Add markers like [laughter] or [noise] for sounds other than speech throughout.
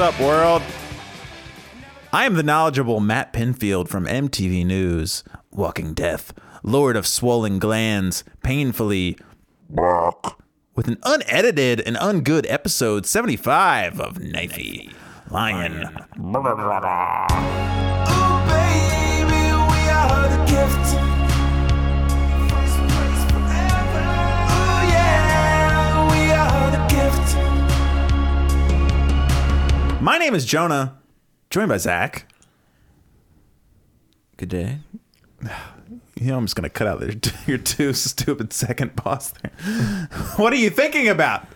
Up, world? I am the knowledgeable Matt Pinfield from MTV News, Walking Death, Lord of Swollen Glands, painfully with an unedited and ungood episode 75 of Knifey Lion. My name is Jonah, joined by Zach. Good day. [sighs] You know, I'm just going to cut out your, [laughs] your two stupid second pause there. [laughs] what are you thinking about?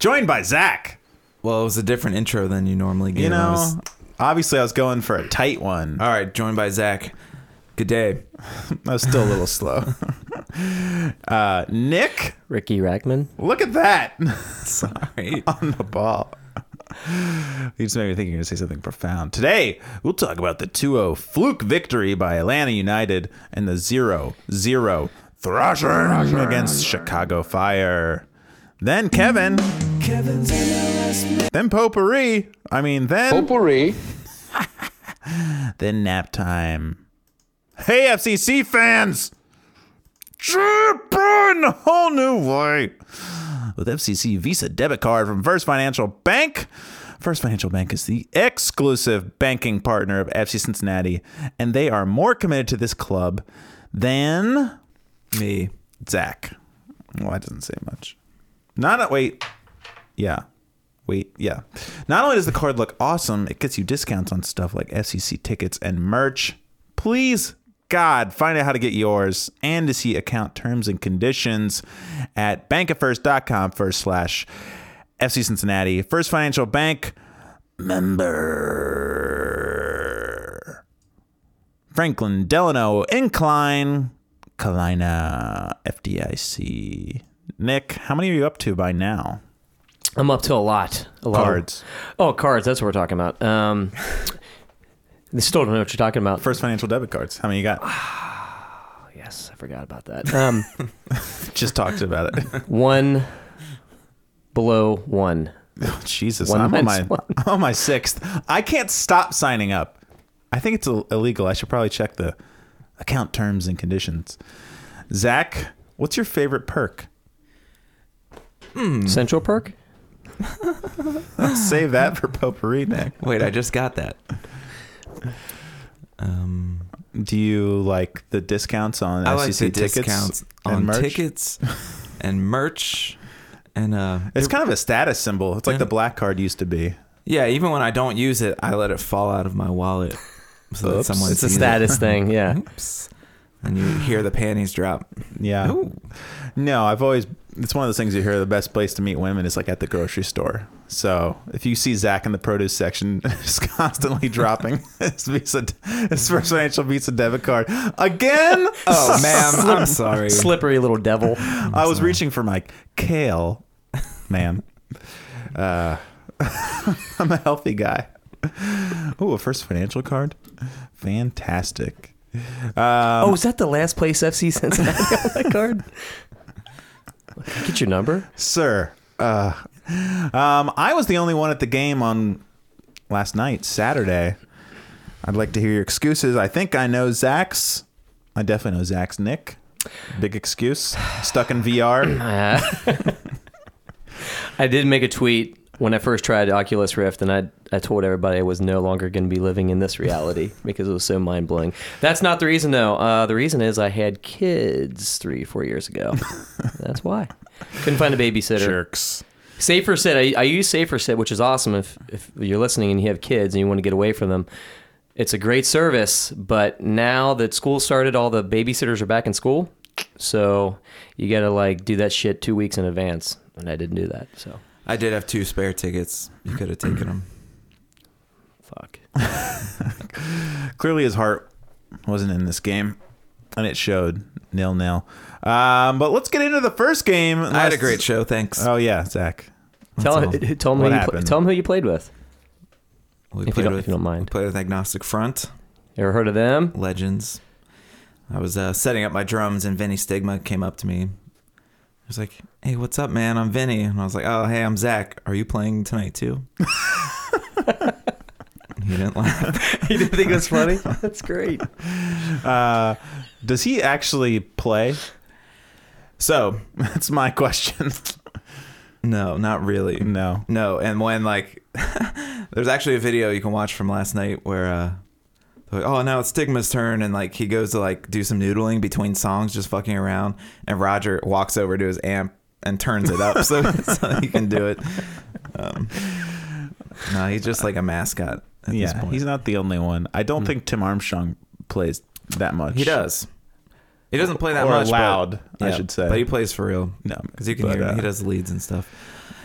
Joined by Zach. Well, it was a different intro than you normally give. You I know, was- obviously I was going for a tight one. all right, joined by Zach. Good day. [laughs] I was still a little slow. Uh, Nick, Ricky Rackman. look at that Sorry. on the ball. [laughs] You just made me think you're going to say something profound. Today, we'll talk about the 2 0 fluke victory by Atlanta United and the 0 0 thrashing against Chicago Fire. Then Kevin. Then Potpourri. I mean, then. Potpourri. [laughs] then nap time. Hey, FCC fans! Tripping a whole new way with FCC Visa debit card from First Financial Bank. First Financial Bank is the exclusive banking partner of FC Cincinnati, and they are more committed to this club than Me. Zach. Well, that doesn't say much. Not a, wait. Yeah. Wait, yeah. Not only does the card look awesome, it gets you discounts on stuff like FCC tickets and merch. Please, God, find out how to get yours and to see account terms and conditions at bankatfirst.com first slash FC Cincinnati. First Financial Bank member. Franklin Delano Incline Kalina FDIC. Nick, how many are you up to by now? I'm up to a lot. A lot of- Cards. oh, cards. That's what we're talking about. Um, [laughs] they still don't know what you're talking about. First financial debit cards. How many you got? yes, I forgot about that. [laughs] Um, Just talked about it. one below one. [laughs] Jesus, One I'm on my minus one. I'm on my sixth. I can't stop signing up. I think it's ill- illegal. I should probably check the account terms and conditions. Zach, what's your favorite perk? Central Perk. [laughs] Save that for potpourri, Nick. Wait, I just got that. Um, Do you like the discounts on I FCC like the tickets discounts and on merch? tickets and merch, and uh, It's kind of a status symbol. It's like Yeah. the black card used to be. yeah. Even when I don't use it, I let it fall out of my wallet so that Oops. someone It's a sees it. status thing. [laughs] Yeah. Oops. And you hear the panties drop. Yeah. Ooh. No, I've always. It's one of those things you hear. The best place to meet women is like at the grocery store. So if you see Zach in the produce section, [laughs] just constantly dropping [laughs] his Visa, his first financial Visa debit card again. [laughs] Oh, ma'am, I'm sorry. Slippery little devil. I was reaching for my kale, ma'am. Uh, I'm a healthy guy. Oh, a first financial card, fantastic. Um, oh, is that the last place FC Cincinnati on that card? Get your number. sir. Uh, um, I was the only one at the game on last night, Saturday. I'd like to hear your excuses. I think I know Zach's. I definitely know Zach's. Nick, big excuse. Stuck in VR. Uh, [clears throat] I did make a tweet when I first tried Oculus Rift, and I I told everybody I was no longer going to be living in this reality [laughs] because it was so mind blowing. That's not the reason, though. Uh, the reason is I had kids three, four years ago. [laughs] That's why. Couldn't find a babysitter. Jerks. Safer Sit. I, I use Safer Sit, which is awesome if if you're listening and you have kids and you want to get away from them. It's a great service, but now that school started, all the babysitters are back in school, so you got to like do that shit two weeks in advance, and I didn't do that. So I did have two spare tickets. You could have taken them. [clears throat] fuck. [laughs] Clearly, his heart wasn't in this game, and it showed nil nil. Um, but let's get into the first game. I had a great show. Thanks. Oh yeah, Zach. Tell all. him, tell him who you pla- happened? tell him who you played with. we if you played don't- with, if you don't mind. We played with Agnostic Front, Ever heard of them? Legends. I was uh, setting up my drums, and Vinny Stigma came up to me. Was like, "Hey, what's up, man? I'm Vinny." And I was like, "Oh, hey, I'm Zach. Are you playing tonight too?" [laughs] He didn't laugh. [laughs] he didn't think it was funny? That's great. Uh, does he actually play? So [laughs] That's my question. no, not really. no. No, and when like there's actually a video you can watch from last night where uh like, oh now it's Stigma's turn and like he goes to like do some noodling between songs just fucking around and Roger walks over to his amp and turns it up [laughs] so, so he can do it. Um, no, he's just like a mascot at this Yeah, point. he's not the only one. I don't think Tim Armstrong plays that much. he does. He doesn't play that Or much. but- loud, I yeah, should say. But he plays for real. No, Because you can but, hear uh, He does leads and stuff.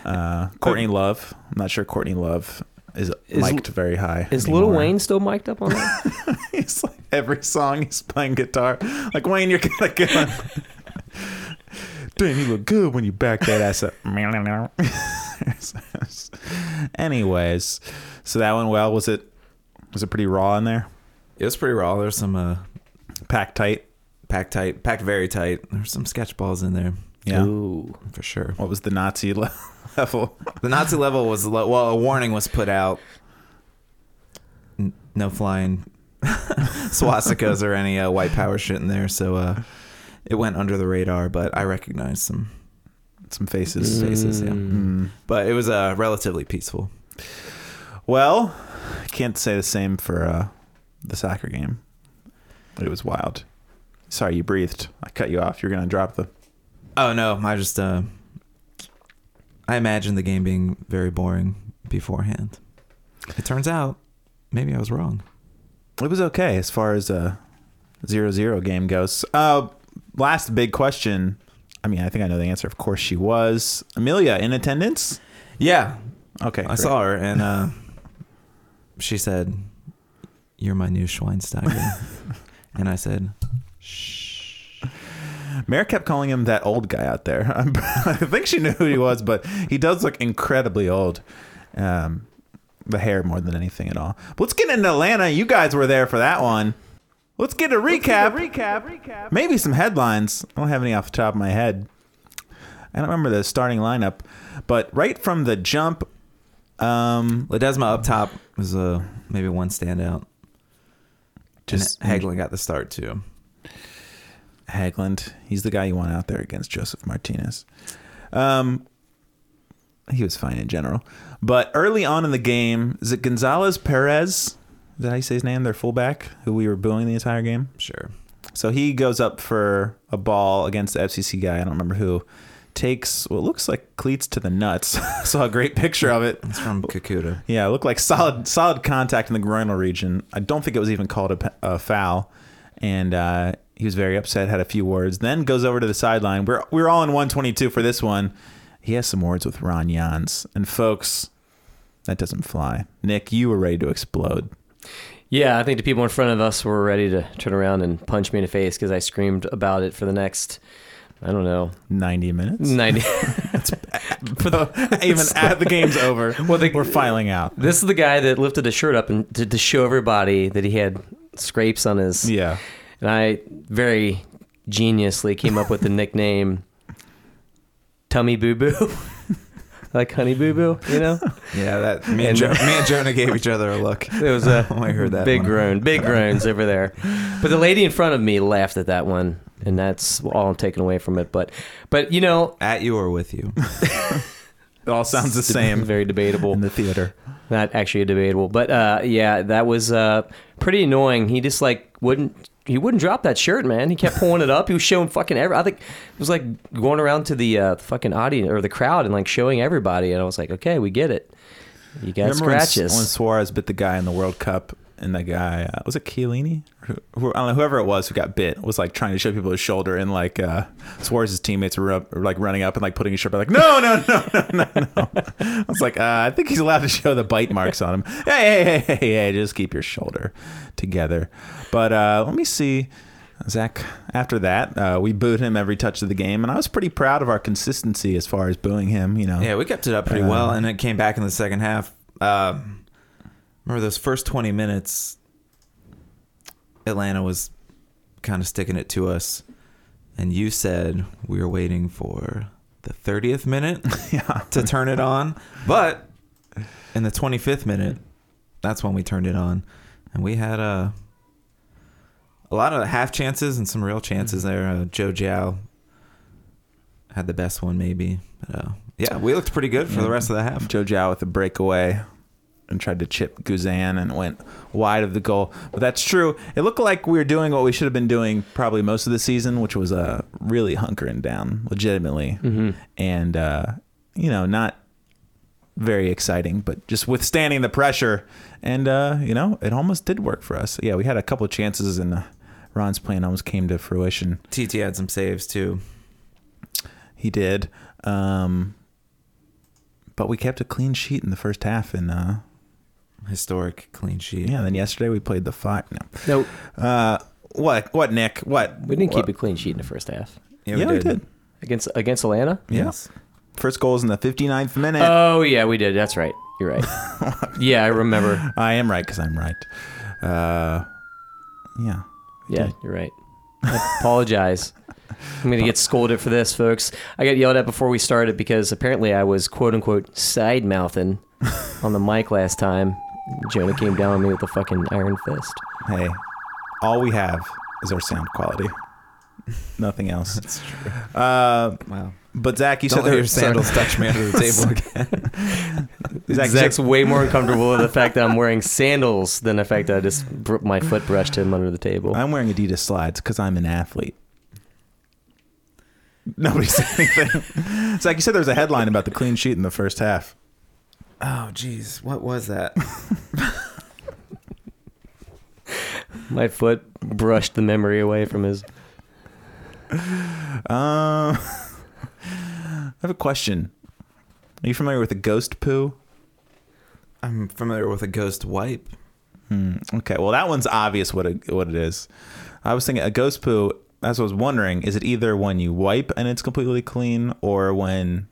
Uh, Courtney Love. I'm not sure Courtney Love is, Is- mic'd very high. Is Lil. Wayne still mic'd up on that? [laughs] he's like every song he's playing guitar. Like Wayne, you're gonna go. [laughs] Damn, you look good when you back that ass up. [laughs] Anyways, so that one, well, was it was it pretty raw in there? It was pretty raw. There's some uh, Packed tight. packed tight, packed very tight. There's some sketch balls in there Yeah. Ooh. for sure. What was the Nazi le- [laughs] level? The Nazi level was lo- well, a warning was put out. N- no flying [laughs] swastikas or any uh, white power shit in there, so uh, it went under the radar. But I recognized some Some faces. faces, yeah. Mm. But it was uh, relatively peaceful. Well, I can't say the same for uh, the soccer game. But it was wild. Sorry, you breathed. I cut you off. You're gonna drop the. Oh no, I just uh, I imagined the game being very boring beforehand. It turns out maybe I was wrong. It was okay as far as a zero zero game goes. Uh, last big question. I mean, I think I know the answer. Of course, she was Amelia in attendance. Yeah, Okay, I great. saw her and uh, she said, "You're my new Schweinsteiger," [laughs] and I said, Mayor kept calling him that old guy out there. [laughs] I think she knew who he was, but he does look incredibly old. Um, the hair more than anything at all. But let's get into Atlanta. You guys were there for that one. Let's get a recap. recap. Recap. Maybe some headlines. I don't have any off the top of my head. I don't remember the starting lineup, but right from the jump, um, "Ledesma up top was uh, maybe one standout." Just- Just Hagglund got the start too. Hagglund. He's the guy you want out there against Josef Martinez. Um, he was fine in general, but early on in the game, is it Gonzalez Pirez? Is that how you say his name? Their fullback, who we were booing the entire game. Sure. So he goes up for a ball against the FCC guy. I don't remember who. Takes what looks like cleats to the nuts. [laughs] Saw a great picture of it. It's from Kakuta. Yeah, it looked like solid solid contact in the groinal region. I don't think it was even called a, a foul, and uh, he was very upset. Had a few words. Then goes over to the sideline. We're we're all in 122 for this one. He has some words with Ron Jans, and folks, that doesn't fly. Nick, you were ready to explode. Yeah, I think the people in front of us were ready to turn around and punch me in the face because I screamed about it for the next, I don't know, 90 minutes. 90. [laughs] [laughs] For the, even at the game's over, Well, the- we're filing out. this is the guy that lifted his shirt up and to, to show everybody that he had scrapes on his. Yeah. And I very geniusly came up with the [laughs] nickname Tummy Boo Boo. [laughs] like Honey Boo Boo, you know? Yeah, that me and, jo- [laughs] me and Jonah gave each other a look. It was a I heard that big one. groan, big groans over there. But the lady in front of me laughed at that one, and that's all I'm taking away from it. But, but you know, At you or with you. It all sounds the same very debatable. in the theater. Not actually debatable, but uh, yeah, that was uh, pretty annoying. He just like wouldn't. He wouldn't drop that shirt, man. He kept pulling it up. He was showing fucking every. I think it was like going around to the uh, fucking audience or the crowd and like showing everybody. And I was like, okay, we get it. You got Remember when, scratches. when Suarez bit the guy in the World Cup, and the guy uh, was it Chiellini? Who, who, I don't know. Whoever it was who got bit was like trying to show people his shoulder, and like uh, Suarez's teammates were, up, were like running up and like putting his back, like no, no, no, no, no, no. [laughs] I was like, uh, I think he's allowed to show the bite marks on him. [laughs] Hey, hey, hey, hey, hey, just keep your shoulder together. But uh, let me see. Zach, after that, uh, we booed him every touch of the game, and I was pretty proud of our consistency as far as booing him. You know, Yeah, we kept it up pretty Uh, well, and it came back in the second half. Um, remember those first twenty minutes? Atlanta was kind of sticking it to us, and you said we were waiting for the thirtieth minute [laughs] yeah. to turn it on, but in the twenty fifth minute, that's when we turned it on, and we had uh, a lot of half chances and some real chances there. Uh, Joe Gyau had the best one, maybe. But, uh, yeah, we looked pretty good for the rest of the half. Joe Gyau with a breakaway and tried to chip Guzan and went wide of the goal. But that's true. It looked like we were doing what we should have been doing probably most of the season, which was uh, really hunkering down legitimately. Mm-hmm. And, uh, you know, not very exciting, but just withstanding the pressure. And, uh, you know, it almost did work for us. Yeah, we had a couple of chances and uh, Ron's plan almost came to fruition. TT had some saves too. He did. Um, but we kept a clean sheet in the first half. And, uh, Historic clean sheet. yeah, then yesterday we played the five. No. No, Uh, what? What, Nick? What? we didn't what? keep a clean sheet in the first half Yeah, we did. against against Atlanta. Yes. First goal is in the 59th minute. Oh yeah, we did. That's right. You're right. [laughs] yeah, I remember. I am right because I'm right. Uh, yeah. Yeah, you're right. I apologize. I'm gonna get scolded for this, folks. I got yelled at before we started because apparently I was quote unquote side mouthing on the mic last time. Jonah came down on me with a fucking iron fist. Hey, all we have is our sound quality. Nothing else. [laughs] That's true. Uh, Wow. but Zach, you Don't said let there your sandals touch me under the table [laughs] again. [laughs] Zach, Zach's way more uncomfortable with the fact that I'm wearing sandals than the fact that I just br- my foot brushed him under the table. I'm wearing Adidas slides because I'm an athlete. Nobody said anything. Zach, you said there was a headline about the clean sheet in the first half. Oh, jeez. What was that? [laughs] My foot brushed the memory away from his. Um, [laughs] I have a question. Are you familiar with a ghost poo? I'm familiar with a ghost wipe. Hmm. Okay, well that one's obvious what it, what it is. I was thinking a ghost poo. As I was wondering, is it either when you wipe and it's completely clean, or when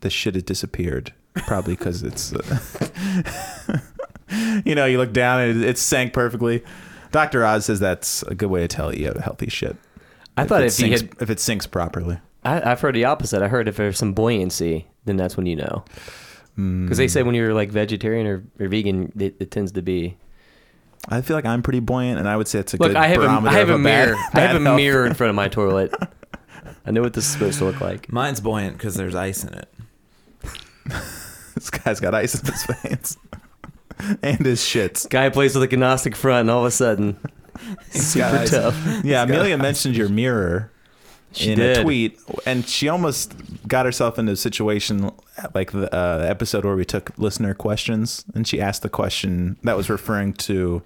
the shit has disappeared? Probably because it's, uh, [laughs] you know, you look down and it, it sank perfectly. Doctor Oz says that's a good way to tell you have healthy shit. I thought it if you sinks, had, if it sinks properly. I, I've heard the opposite. I heard if there's some buoyancy, then that's when you know. Hmm. Because they say when you're like vegetarian or, or vegan, it, it tends to be. I feel like I'm pretty buoyant, and I would say it's a Look, good I have a, barometer I have of a bad- mirror. I bad have a mirror in front of my [laughs] toilet. I know what this is supposed to look like. Mine's buoyant because there's ice in it. Guy's got ice in his veins and his shits. Guy plays with Agnostic Front, and all of a sudden, [laughs] super ice. tough. Yeah, Amelia mentioned your mirror She in did. a tweet, and she almost got herself into a situation like the uh, episode where we took listener questions, and she asked the question that was referring to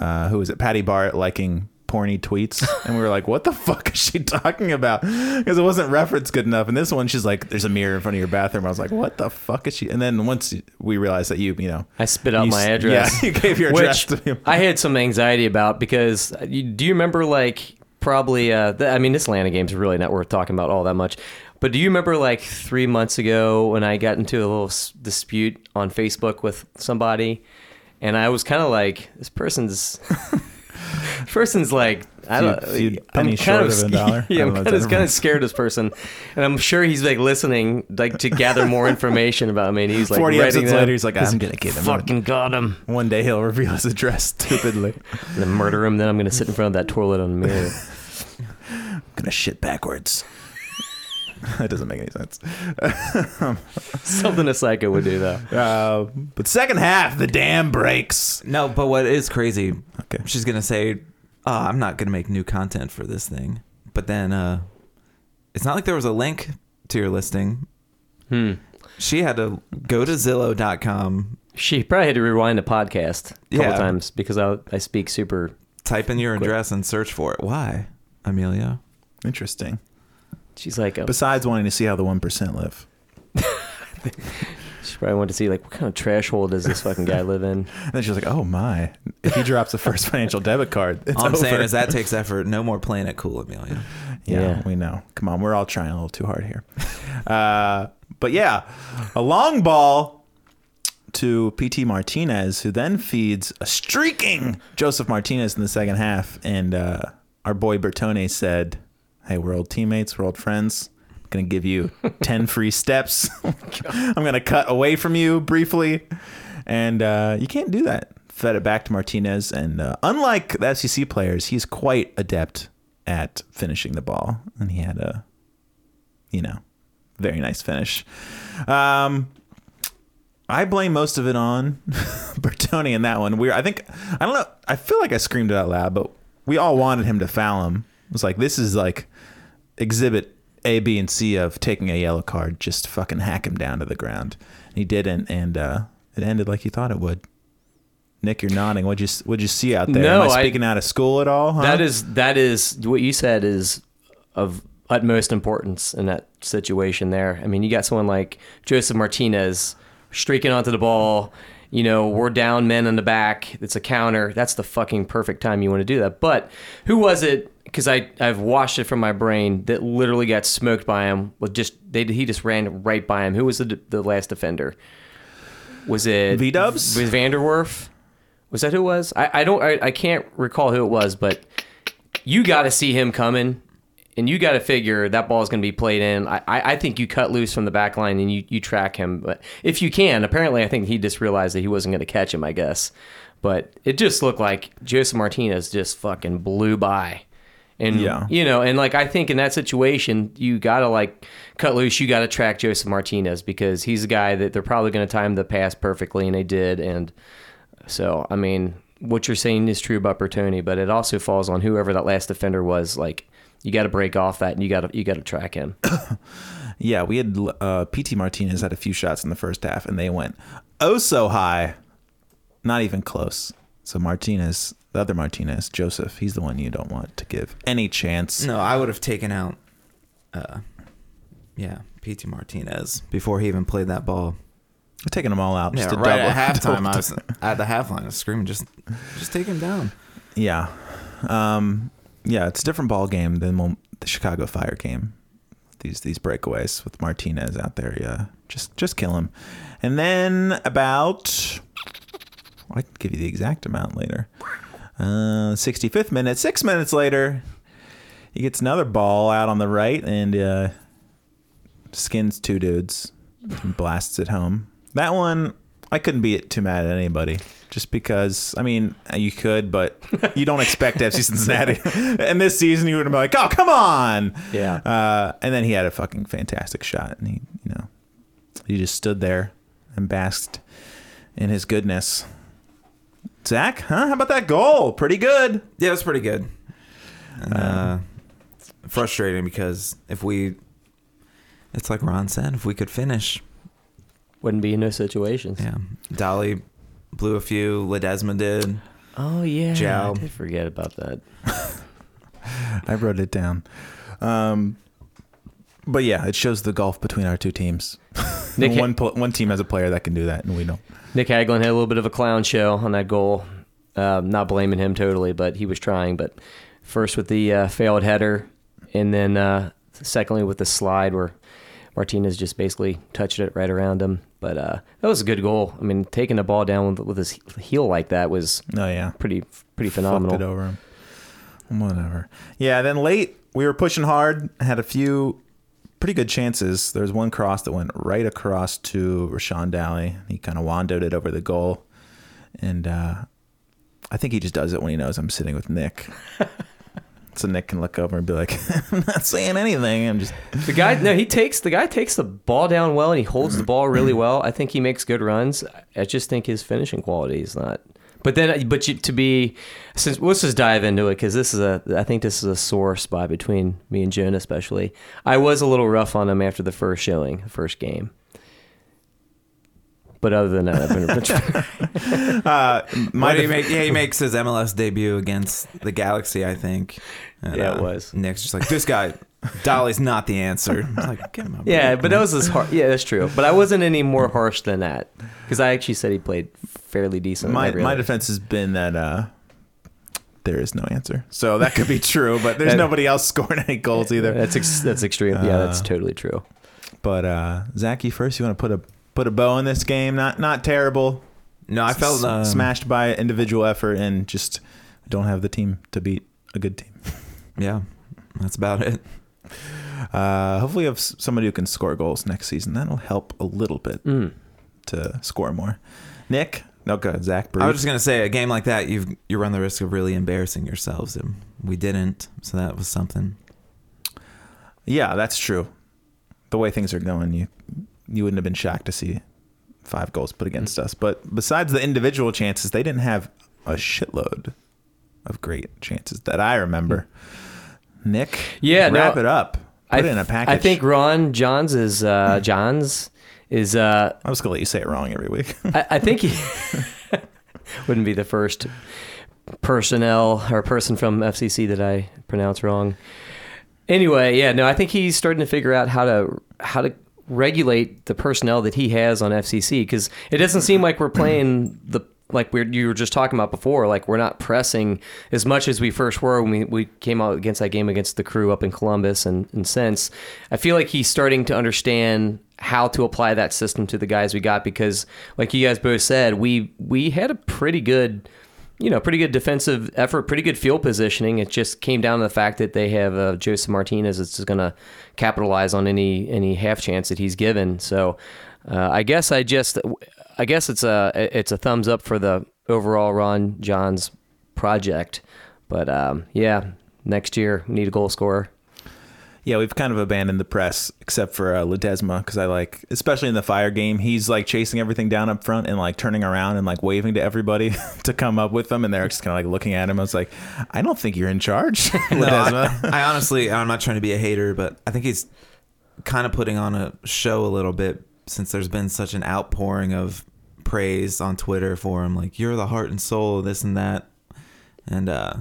uh, who was it, Patty Barrett liking porny tweets, and we were like, "What the fuck is she talking about?" Because it wasn't referenced good enough. And this one, she's like, "There's a mirror in front of your bathroom." I was like, "What the fuck is she?" And then once we realized that you, you know, I spit out you my address. Yeah, [laughs] you gave your address to him. I had some anxiety about because uh, you, do you remember like probably uh, the, I mean this Atlanta game's really not worth talking about all that much. But do you remember like three months ago when I got into a little s- dispute on Facebook with somebody, and I was kind of like, this person's, person's like, I Few- don't, few I'm pennies kind short of a dollar. [laughs] Yeah, I'm kind of, kind of scared of this person, and I'm sure he's like listening, like to gather more [laughs] information about me. And he's like, Forty episodes later, he's like, "I'm gonna get him." fucking got him. One day he'll reveal his address [laughs] stupidly. I'm gonna murder him. Then I'm gonna sit in front of that toilet on the mirror. I'm gonna shit backwards. [laughs] that doesn't make any sense. [laughs] Something a psycho would do, though. Uh, but second half, the dam breaks. No, but what is crazy, Okay. she's going to say, oh, I'm not going to make new content for this thing. But then uh, it's not like there was a link to your listing. Hmm. She had to go to Zillow.com, She probably had to rewind the podcast a couple Yeah. times because I I speak super. type in your Quick. address, and search for it. Why, Amelia? Interesting. She's like, a, Besides wanting to see how the one percent live, [laughs] she probably wanted to see like what kind of trash hole does this fucking guy live in? [laughs] and then she's like, "Oh my! If he drops the first [laughs] financial debit card, it's All I'm over." saying is that takes effort. No more playing it cool, Amelia. Yeah, Yeah. we know. Come on, we're all trying a little too hard here. Uh, but yeah, a long ball to Pity Martinez, who then feeds a streaking Josef Martinez in the second half. And uh, our boy Bertone said, Hey, we're old teammates, we're old friends. I'm going to give you [laughs] 10 free steps. [laughs] I'm going to cut away from you briefly. and uh, you can't do that. Fed it back to Martinez, and uh, unlike the SEC players, he's quite adept at finishing the ball, and he had a, you know, very nice finish. Um, I blame most of it on [laughs] Bertone in that one. We, I think, I don't know. I feel like I screamed it out loud, but we all wanted him to foul him. It was like this is like exhibit A, B, and C of taking a yellow card. Just fucking hack him down to the ground. And he didn't, and uh, it ended like he thought it would. Nick, you're nodding. What'd you What'd you see out there? No, Am I I- speaking out of school at all? Huh? That is that is what you said is of utmost importance in that situation there. I mean, you got someone like Josef Martinez streaking onto the ball. You know, we're down men in the back. It's a counter. That's the fucking perfect time you want to do that. But who was it? Because I I've washed it from my brain that literally got smoked by him. With just they he just ran right by him. Who was the the last defender? Was it V-dubs? Was van der Werff? Was that who it was? I, I don't I, I can't recall who it was, but you got to see him coming, and you got to figure that ball is going to be played in. I, I I think you cut loose from the back line and you, you track him, but if you can, apparently I think he just realized that he wasn't going to catch him. I guess, but it just looked like Josef Martinez just fucking blew by. And Yeah. you know, and like I think in that situation, you gotta like cut loose. You gotta track Josef Martinez because he's a guy that they're probably gonna time the pass perfectly, and they did. And so, I mean, what you're saying is true about Bertone, but it also falls on whoever that last defender was. Like, you got to break off that, and you got to you got to track him. [coughs] Yeah, we had uh, Pity Martinez had a few shots in the first half, and they went oh so high, not even close. So Martinez, the other Martinez, Josef, he's the one you don't want to give any chance. No, I would have taken out, uh, yeah, Pity Martinez before he even played that ball. We're taking them all out. Yeah, Just right double, at [laughs] halftime, I was at the half line, I was screaming, just, just take him down. Yeah, um, yeah, it's a different ball game than when the Chicago Fire game. These these breakaways with Martinez out there, yeah, just just kill him. And then about, I can give you the exact amount later. Uh, 65th minute, six minutes later, he gets another ball out on the right and uh, skins two dudes and blasts it home. That one, I couldn't be too mad at anybody. Just because, I mean, you could, but you don't expect FC [laughs] Cincinnati. and this season, you would have been like, "Oh, come on!" Yeah. Uh, and then he had a fucking fantastic shot, and he, you know, he just stood there and basked in his goodness. Zach, huh? How about that goal? Pretty good. Yeah, it was pretty good. And, uh, frustrating because if we, it's like Ron said, if we could finish, Wouldn't be in those situations. yeah. Dally blew a few. Ledesma did. Oh yeah, Gyau. I did forget about that. [laughs] I wrote it down. Um, but yeah, it shows the gulf between our two teams. Nick- [laughs] one pl- one team has a player that can do that, and we don't. Nick Hagglund had a little bit of a clown show on that goal. Um, not blaming him totally, but he was trying. But first with the uh, failed header, and then uh, secondly with the slide where Martinez just basically touched it right around him. But uh, that was a good goal. I mean, taking the ball down with, with his heel like that was Oh yeah, pretty pretty Fucked it phenomenal. over him. Whatever. Yeah. Then late, we were pushing hard. Had a few pretty good chances. There was one cross that went right across to Rashawn Dally. He kind of wandered it over the goal, and uh, I think he just does it when he knows I'm sitting with Nick. [laughs] so Nick can look over and be like, [laughs] "I'm not saying anything. I'm just." [laughs] The guy, no, he takes the guy takes the ball down well and he holds the ball really [clears throat] well. I think he makes good runs. I just think his finishing quality is not. But then, but you, to be, since let's just dive into it because this is a, I think this is a sore spot between me and Jonah, especially. I was a little rough on him after the first showing, the first game. But other than that, I've been much [laughs] Uh, my Why he def- make? Yeah, he makes his MLS debut against the Galaxy, I think. And, uh, Yeah, it was. Nick's just like this guy. Dally's not the answer. I was like, give him Yeah, break, but that was his har Yeah, that's true. But I wasn't any more harsh than that because I actually said he played fairly decent. my my defense has been that uh, there is no answer. So that could be true, but there's That- nobody else scoring any goals either. That's ex- that's extreme. Yeah, that's Uh, totally true. But uh, Zach, you first. You want to put a put a bow in this game? Not not terrible. No, I felt um, smashed by individual effort and just don't have the team to beat a good team. Yeah, that's about it. Uh, hopefully, you have somebody who can score goals next season. That'll help a little bit. Mm. to score more. Nick, no good. Zach, I was just gonna say a game like that, you you run the risk of really embarrassing yourselves, and we didn't, so that was something. yeah, that's true. The way things are going, you you wouldn't have been shocked to see five goals put against us. But besides the individual chances, they didn't have a shitload of great chances that I remember. Nick, Yeah, no, wrap it up. Put I, it in a package. I think Ron Johns is uh, [laughs] Johns is uh, I was gonna let you say it wrong every week. [laughs] I, I think he [laughs] wouldn't be the first personnel or person from FCC that I pronounce wrong. Anyway, yeah, no, I think he's starting to figure out how to how to regulate the personnel that he has on FCC because it doesn't seem like we're playing the like we you were just talking about before. Like we're not pressing as much as we first were when we, we came out against that game against the crew up in Columbus and, and since. I feel like he's starting to understand how to apply that system to the guys we got because like you guys both said, we we had a pretty good you know, pretty good defensive effort, pretty good field positioning. It just came down to the fact that they have uh, Josef Martinez that's going to capitalize on any any half chance that he's given. So, uh, I guess I just, I guess it's a it's a thumbs up for the overall Ron Johns project. But um, yeah, next year we need a goal scorer. Yeah, we've kind of abandoned the press except for uh, Ledesma because I like, especially in the fire game, he's like chasing everything down up front and like turning around and like waving to everybody [laughs] to come up with them, and they're just kind of like looking at him. I was like, I don't think you're in charge, [laughs] [laughs] No, Ledesma. I, I honestly, I'm not trying to be a hater, but I think he's kind of putting on a show a little bit since there's been such an outpouring of praise on Twitter for him. Like, you're the heart and soul of this and that. And, uh,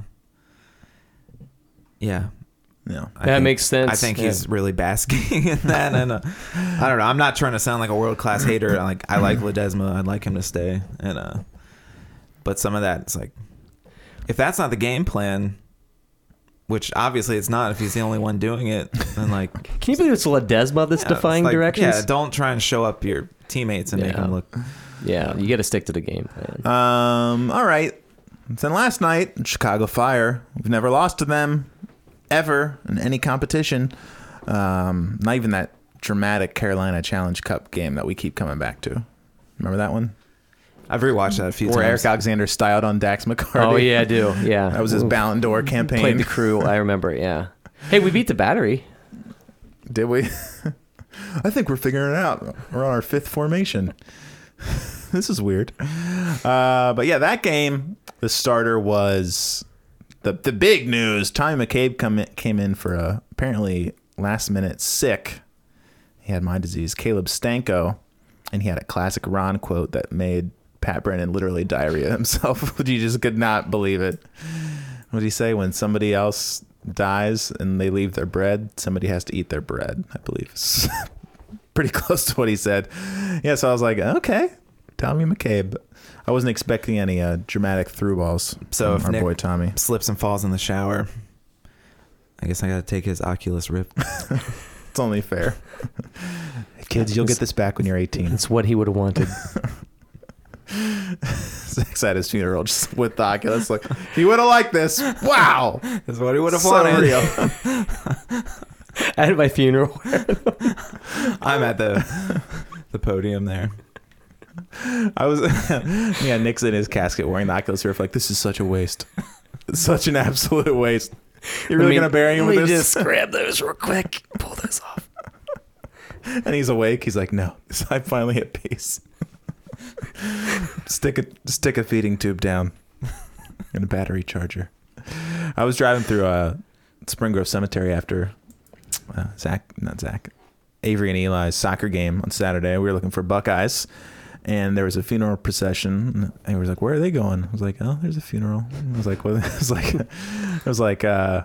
yeah. no, I That think- makes sense. I think Yeah. he's really basking [laughs] in that. And uh, I don't know. I'm not trying to sound like a world class hater. Like, I like Ledesma. I'd like him to stay. And, uh, but some of that, it's like, if that's not the game plan, which obviously it's not if he's the only one doing it, And like [laughs] Can you believe it's Ledesma that's yeah, defying it's like, directions? Yeah, don't try and show up your teammates and make them look. Yeah, you got to stick to the game plan. Um, all right. Then last night, Chicago Fire. We've never lost to them ever in any competition. Um, not even that dramatic Carolina Challenge Cup game that we keep coming back to. Remember that one? I've rewatched that a few times. Where times. Eric Alexander styled on Dax McCarty. Oh yeah, I do. Yeah, [laughs] That was his Ooh. Ballon d'Or campaign. Played the crew. I remember. it, Yeah. Hey, we beat the battery. Did we? [laughs] I think we're figuring it out. We're on our fifth formation. [laughs] this is weird. Uh, but yeah, that game, the starter was the the big news. Tommy McCabe come in, came in for a apparently last minute sick. He had my disease, Caleb Stanko, and he had a classic Ron quote that made Pat Brennan literally diarrhea himself. [laughs] you just could not believe it. What did he say? When somebody else dies and they leave their bread, somebody has to eat their bread. I believe it's [laughs] pretty close to what he said. Yeah, so I was like, okay, Tommy McCabe. I wasn't expecting any uh, dramatic through balls. So from if our Nick- boy Tommy, Slips and falls in the shower. I guess I got to take his Oculus Rift. [laughs] it's only fair. Kids, you'll get this back when you're 18. It's what he would have wanted. [laughs] Zach's at his funeral just with the Oculus. Like, he would have liked this. Wow. That's what he would have So wanted. real. [laughs] At my funeral. [laughs] I'm at the the podium there. I was, yeah, Nick's in his casket wearing the Oculus Rift. Like, this is such a waste. It's such an absolute waste. You're really me- to bury him with this? just grab those real quick. Pull those off. and he's awake. He's like, no, I'm finally at peace. [laughs] stick a stick a feeding tube down and a battery charger. I was driving through uh, Spring Grove Cemetery after uh, Zach, not Zach, Avery and Eli's soccer game on Saturday. We were looking for Buckeyes, and there was a funeral procession. And he was like, "Where are they going?" I was like, "Oh, there's a funeral." I was like, "What?" [laughs] I was like, "I was like." uh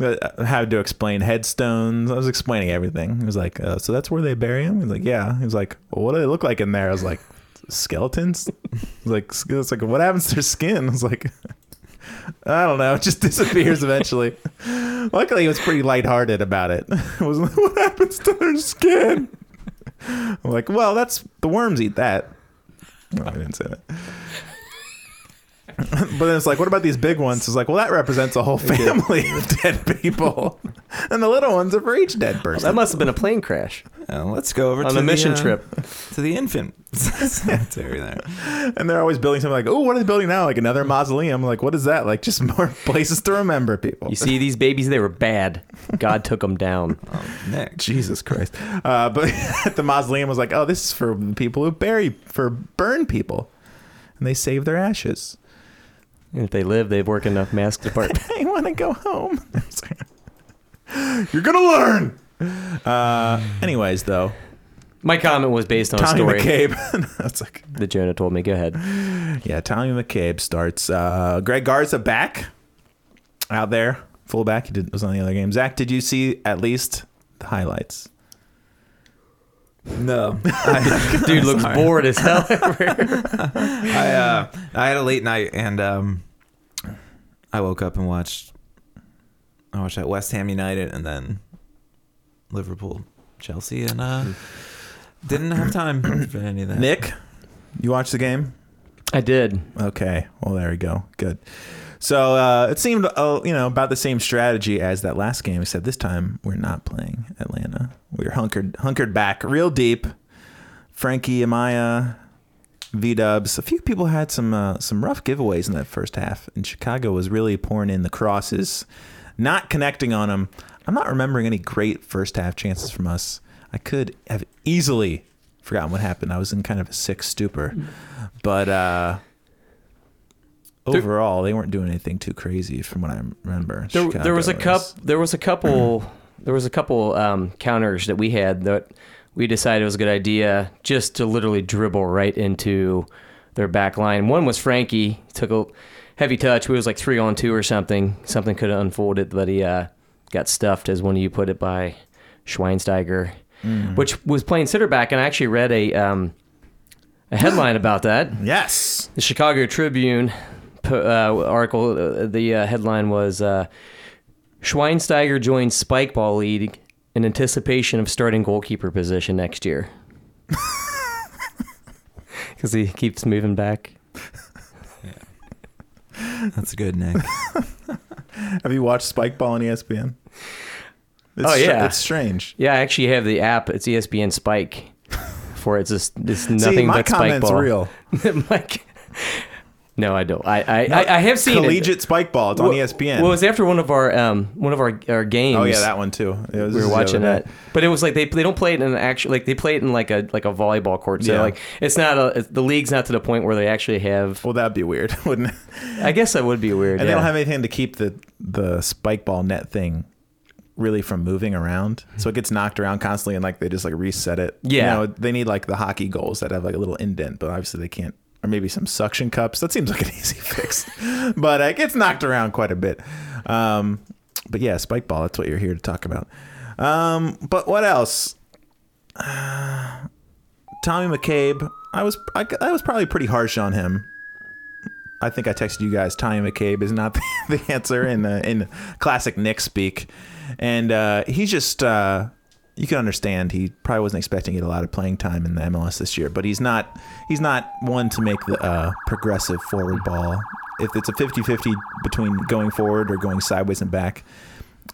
I had to explain headstones. I was explaining everything. He was like, uh, "So that's where they bury him?" He was like, "Yeah." He was like, well, "What do they look like in there?" I was like, "Skeletons." [laughs] Like, "It's like what happens to their skin?" I was like, [laughs] "I don't know. It just [laughs] disappears eventually." Luckily, he was pretty lighthearted about it. Was like, "What happens to their skin?" I'm like, "Well, that's the worms eat that." I didn't say that. But then it's like, what about these big ones? It's like, well, that represents a whole family of dead people, [laughs] and the little ones are for each dead person. That must have been a plane crash Uh, let's go over on to a mission the, uh, trip. to the infant [laughs] cemetery there. [laughs] and they're always building something like, oh, what are they building now? Like another mausoleum. Like, what is that? Like just more places to remember people. You see, these babies, they were bad. God took them down. Oh, Nick. Jesus Christ. Uh, but the mausoleum was like, oh, this is for people who bury, for burn people. And they save their ashes. And if they live, they work enough mask department. I want to go home. [laughs] You're going to learn. Uh, anyways, though, My comment was based on a Tommy story McCabe. [laughs] That's like, that Jonah told me. Go ahead. yeah, Tommy McCabe starts. Uh, Greg Garza back out there, fullback. He did, was on the other game. Zach, did you see at least the highlights? No. I, [laughs] [laughs] Dude looks Sorry. bored as hell. [laughs] I, uh, I had a late night and um, I woke up and watched. I watched that West Ham United and then Liverpool, Chelsea, and uh, didn't have time [clears throat] for any of that. Nick, you watched the game? I did. Okay. Well, there we go. Good. So uh, it seemed, uh, you know, about the same strategy as that last game, except this time we're not playing Atlanta. We're hunkered hunkered back real deep. Frankie Amaya, V Dubs. A few people had some uh, some rough giveaways in that first half, and Chicago was really pouring in the crosses, not connecting on them. I'm not remembering any great first half chances from us. I could have easily forgotten what happened. I was in kind of a sick stupor, but. Overall, they weren't doing anything too crazy, from what I remember. There, there was a cup. There was a couple. [clears throat] there was a couple um, counters that we had that we decided it was a good idea just to literally dribble right into their back line. One was Frankie took a heavy touch. We was like three on two or something. Something could have unfolded, but he uh, got stuffed, as one of you put it, by Schweinsteiger, Mm. which was playing center back. And I actually read a um, a headline about that. Yes. The Chicago Tribune uh, article, uh, the uh, headline was uh, Schweinsteiger joins Spikeball League in anticipation of starting goalkeeper position next year. [laughs] Because he keeps moving back. Yeah. That's a good, Nick. [laughs] Have you watched Spikeball on ESPN? It's Oh, str- yeah. it's strange. Yeah, I actually have the app. It's ESPN Spike. For it's just it's nothing See, my but comment's Spikeball. real. [laughs] Mike. No, I don't. I I, I, I have seen it. Collegiate Spikeball. It's on E ESPN. Well, it was after one of our um one of our our games. oh yeah, that one too. It was we were watching that, but it was like they they don't play it in an actual like they play it in like a like a volleyball court. So Yeah. like it's not a the league's not to the point where they actually have. Well, that'd be weird, [laughs] wouldn't it? I guess that would be weird. And yeah. they don't have anything to keep the the spike ball net thing really from moving around, so it gets knocked around constantly, and like they just like reset it. Yeah. you know, they need like the hockey goals that have like a little indent, but obviously they can't. Or maybe some suction cups. That seems like an [laughs] easy fix, but uh, it gets knocked around quite a bit. Um, but yeah, spike ball. That's what you're here to talk about. Um, but what else? Uh, [sighs] Tommy McCabe. I was I, I was probably pretty harsh on him. I think I texted you guys. Tommy McCabe is not [laughs] the, answer in the, in classic Nick speak, and uh, he's just uh, you can understand he probably wasn't expecting to get a lot of playing time in the MLS this year, but he's not he's not one to make the uh, progressive forward ball. If it's a 50-50 between going forward or going sideways and back,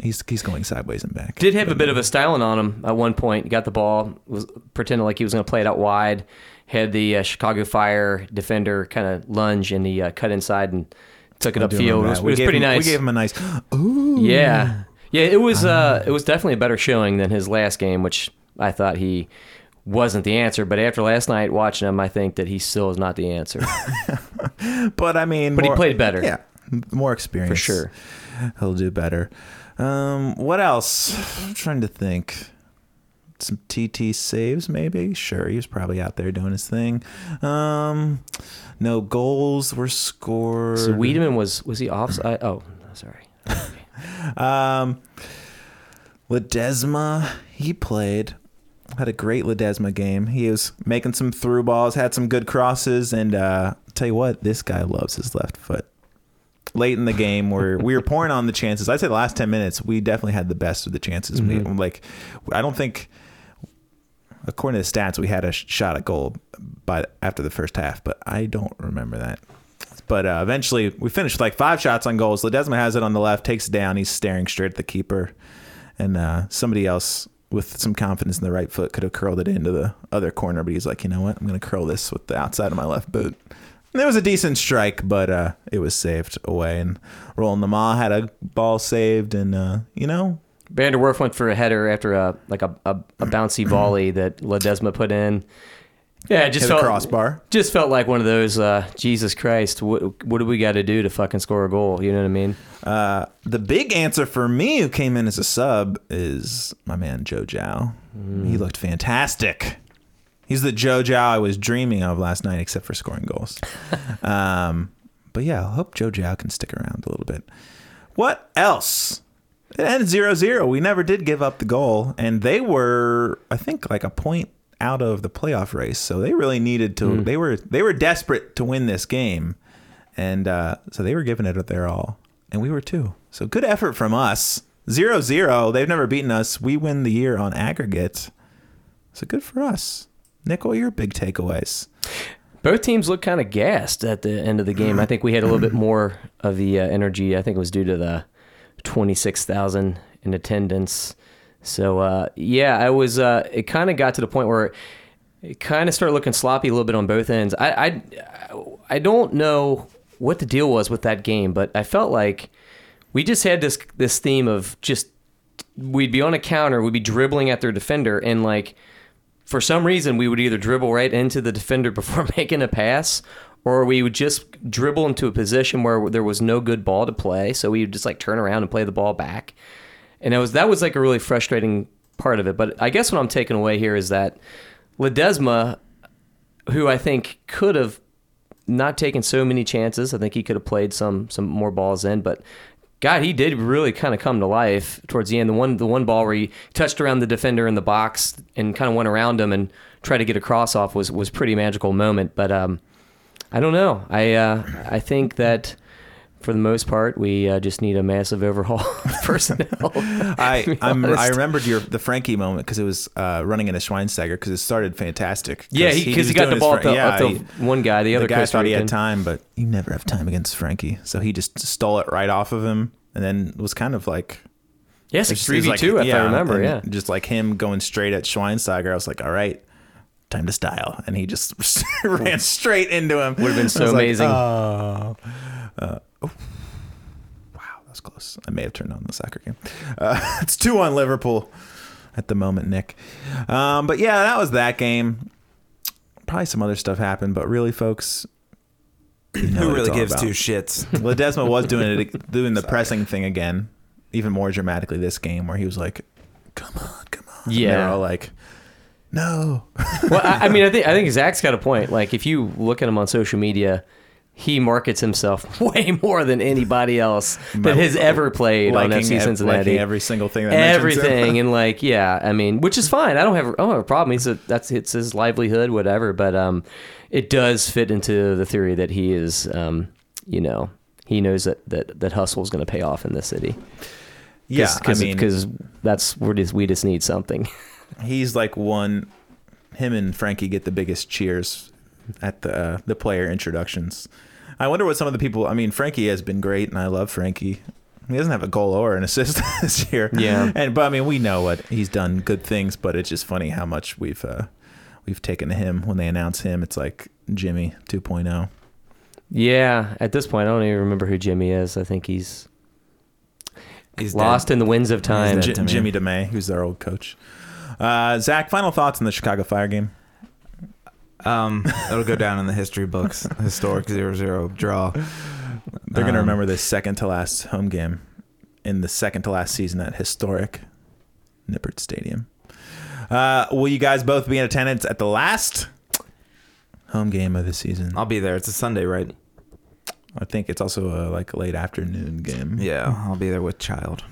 he's he's going sideways and back. did have a bit of a styling on him at one point. Got the ball, was pretending like he was going to play it out wide. Had the uh, Chicago Fire defender kind of lunge and he uh, cut inside and took it upfield. It was, it was pretty him- nice. We gave him a nice. Ooh. Yeah, yeah. It was uh, it was definitely a better showing than his last game, which I thought he wasn't the answer. But after last night watching him, I think that he still is not the answer [laughs] But I mean, But he played better. Yeah, more experience for sure. He'll do better. Um, what else? I'm trying to think. Some TT saves, maybe. Sure, he was probably out there doing his thing. Um, no goals were scored. So Wiedemann was was he offside? Oh, sorry. [laughs] Um, Ledesma, he played. Had a great Ledesma game. He was making some through balls, had some good crosses, and uh, tell you what, this guy loves his left foot. Late in the game, where we were pouring on the chances. I'd say the last ten minutes, we definitely had the best of the chances. We, like, I don't think, according to the stats, we had a shot at goal by after the first half, but I don't remember that. But uh, eventually, we finished with like five shots on goals. Ledesma has it on the left, takes it down. He's staring straight at the keeper, and uh, somebody else with some confidence in the right foot could have curled it into the other corner. But he's like, you know what? I'm going to curl this with the outside of my left boot. And it was a decent strike, but uh, it was saved away. And Roland Lamah had a ball saved, and uh, you know, van der Werff went for a header after a like a, a, a bouncy volley that Ledesma put in. Yeah, it just hit a felt crossbar. just felt like one of those uh, Jesus Christ. What what do we got to do to fucking score a goal? You know what I mean? Uh, the big answer for me, who came in as a sub, is my man Joe Gyau. He looked fantastic. He's the Joe Gyau I was dreaming of last night, except for scoring goals. [laughs] um, but yeah, I hope Joe Gyau can stick around a little bit. What else? It ended 0 0. We never did give up the goal, and they were, I think, like a point out of the playoff race. So they really needed to. They were they were desperate to win this game, and uh, so they were giving it their all, and we were too. So good effort from us. 0 0. They've never beaten us. We win the year on aggregate. So good for us. Nick, what are your big takeaways? Both teams looked kind of gassed at the end of the game. I think we had a little bit [clears throat] more of the uh, energy. I think it was due to the 26,000 in attendance. So, uh, yeah, I was, uh, it kind of got to the point where it kind of started looking sloppy a little bit on both ends. I, I, I don't know what the deal was with that game, but I felt like we just had this, this theme of just, we'd be on a counter, we'd be dribbling at their defender and like, for some reason we would either dribble right into the defender [laughs] before making a pass or we would just dribble into a position where there was no good ball to play so we would just like turn around and play the ball back and it was that was like a really frustrating part of it but i guess what i'm taking away here is that ledesma who i think could have not taken so many chances i think he could have played some some more balls in but God, he did really kind of come to life towards the end. The one, the one ball where he touched around the defender in the box and kind of went around him and tried to get a cross off was was pretty magical moment. But um, I don't know. I uh, I think that for the most part we uh, just need a massive overhaul [laughs] of personnel. [laughs] I I'm, I remembered your the Frankie moment because it was uh, running into Schweinsteiger because it started fantastic. yeah, because he, was got the ball fr- at yeah, at the he- one guy. The other the guy Costa thought he had time, but you never have time against Frankie. So he just stole it right off of him, and then was kind of like Yes, it's- three it's v like- two. If I remember, yeah. just like him going straight at Schweinsteiger. I was like, all right. Time to style, and he just [laughs] ran straight into him. Would've been so I was like, amazing. oh. Uh, oh. wow, that was close. I may have turned on the soccer game. Uh, [laughs] it's two on Liverpool at the moment, Nick. Um, but yeah, that was that game. Probably some other stuff happened, but really, folks, you know Who really gives about. two shits? [laughs] Ledesma was doing it, [laughs] doing the pressing thing again, even more dramatically this game, where he was like, "Come on, come on." And they Yeah. were all like, "No." well, I, I mean, I think I think Zach's got a point. Like, if you look at him on social media, he markets himself [laughs] way more than anybody else that has ever played on FC Cincinnati. every single thing. That. Everything and like, [laughs] yeah, I mean, which is fine. I don't have I don't have a problem. He's a, that's it's his livelihood, whatever. But um, it does fit into the theory that he is, um, you know, he knows that that that hustle is going to pay off in this city. yeah, Cause, I mean, because that's we're just we just need something. [laughs] he's like one. Him and Frankie get the biggest cheers at the uh, the player introductions. I wonder what some of the people. I mean, Frankie has been great, and I love Frankie. He doesn't have a goal or an assist [laughs] this year. Yeah. and but I mean, we know what he's done, good things. But it's just funny how much we've uh, we've taken to him when they announce him. It's like Jimmy oh. 2.0. Yeah, at this point, I don't even remember who Jimmy is. I think he's He's lost dead. in the winds of time. J- Jimmy DeMay, who's their old coach. Uh, Zach, final thoughts on the Chicago Fire game? Um, it'll go down in the history books. Historic 0-0 draw. They're gonna Um, remember this second to last home game in the second to last season at historic Nippert Stadium. Uh, will you guys both be in attendance at the last home game of the season? I'll be there. It's a Sunday, right? I think it's also a like late afternoon game. Yeah, I'll be there with child.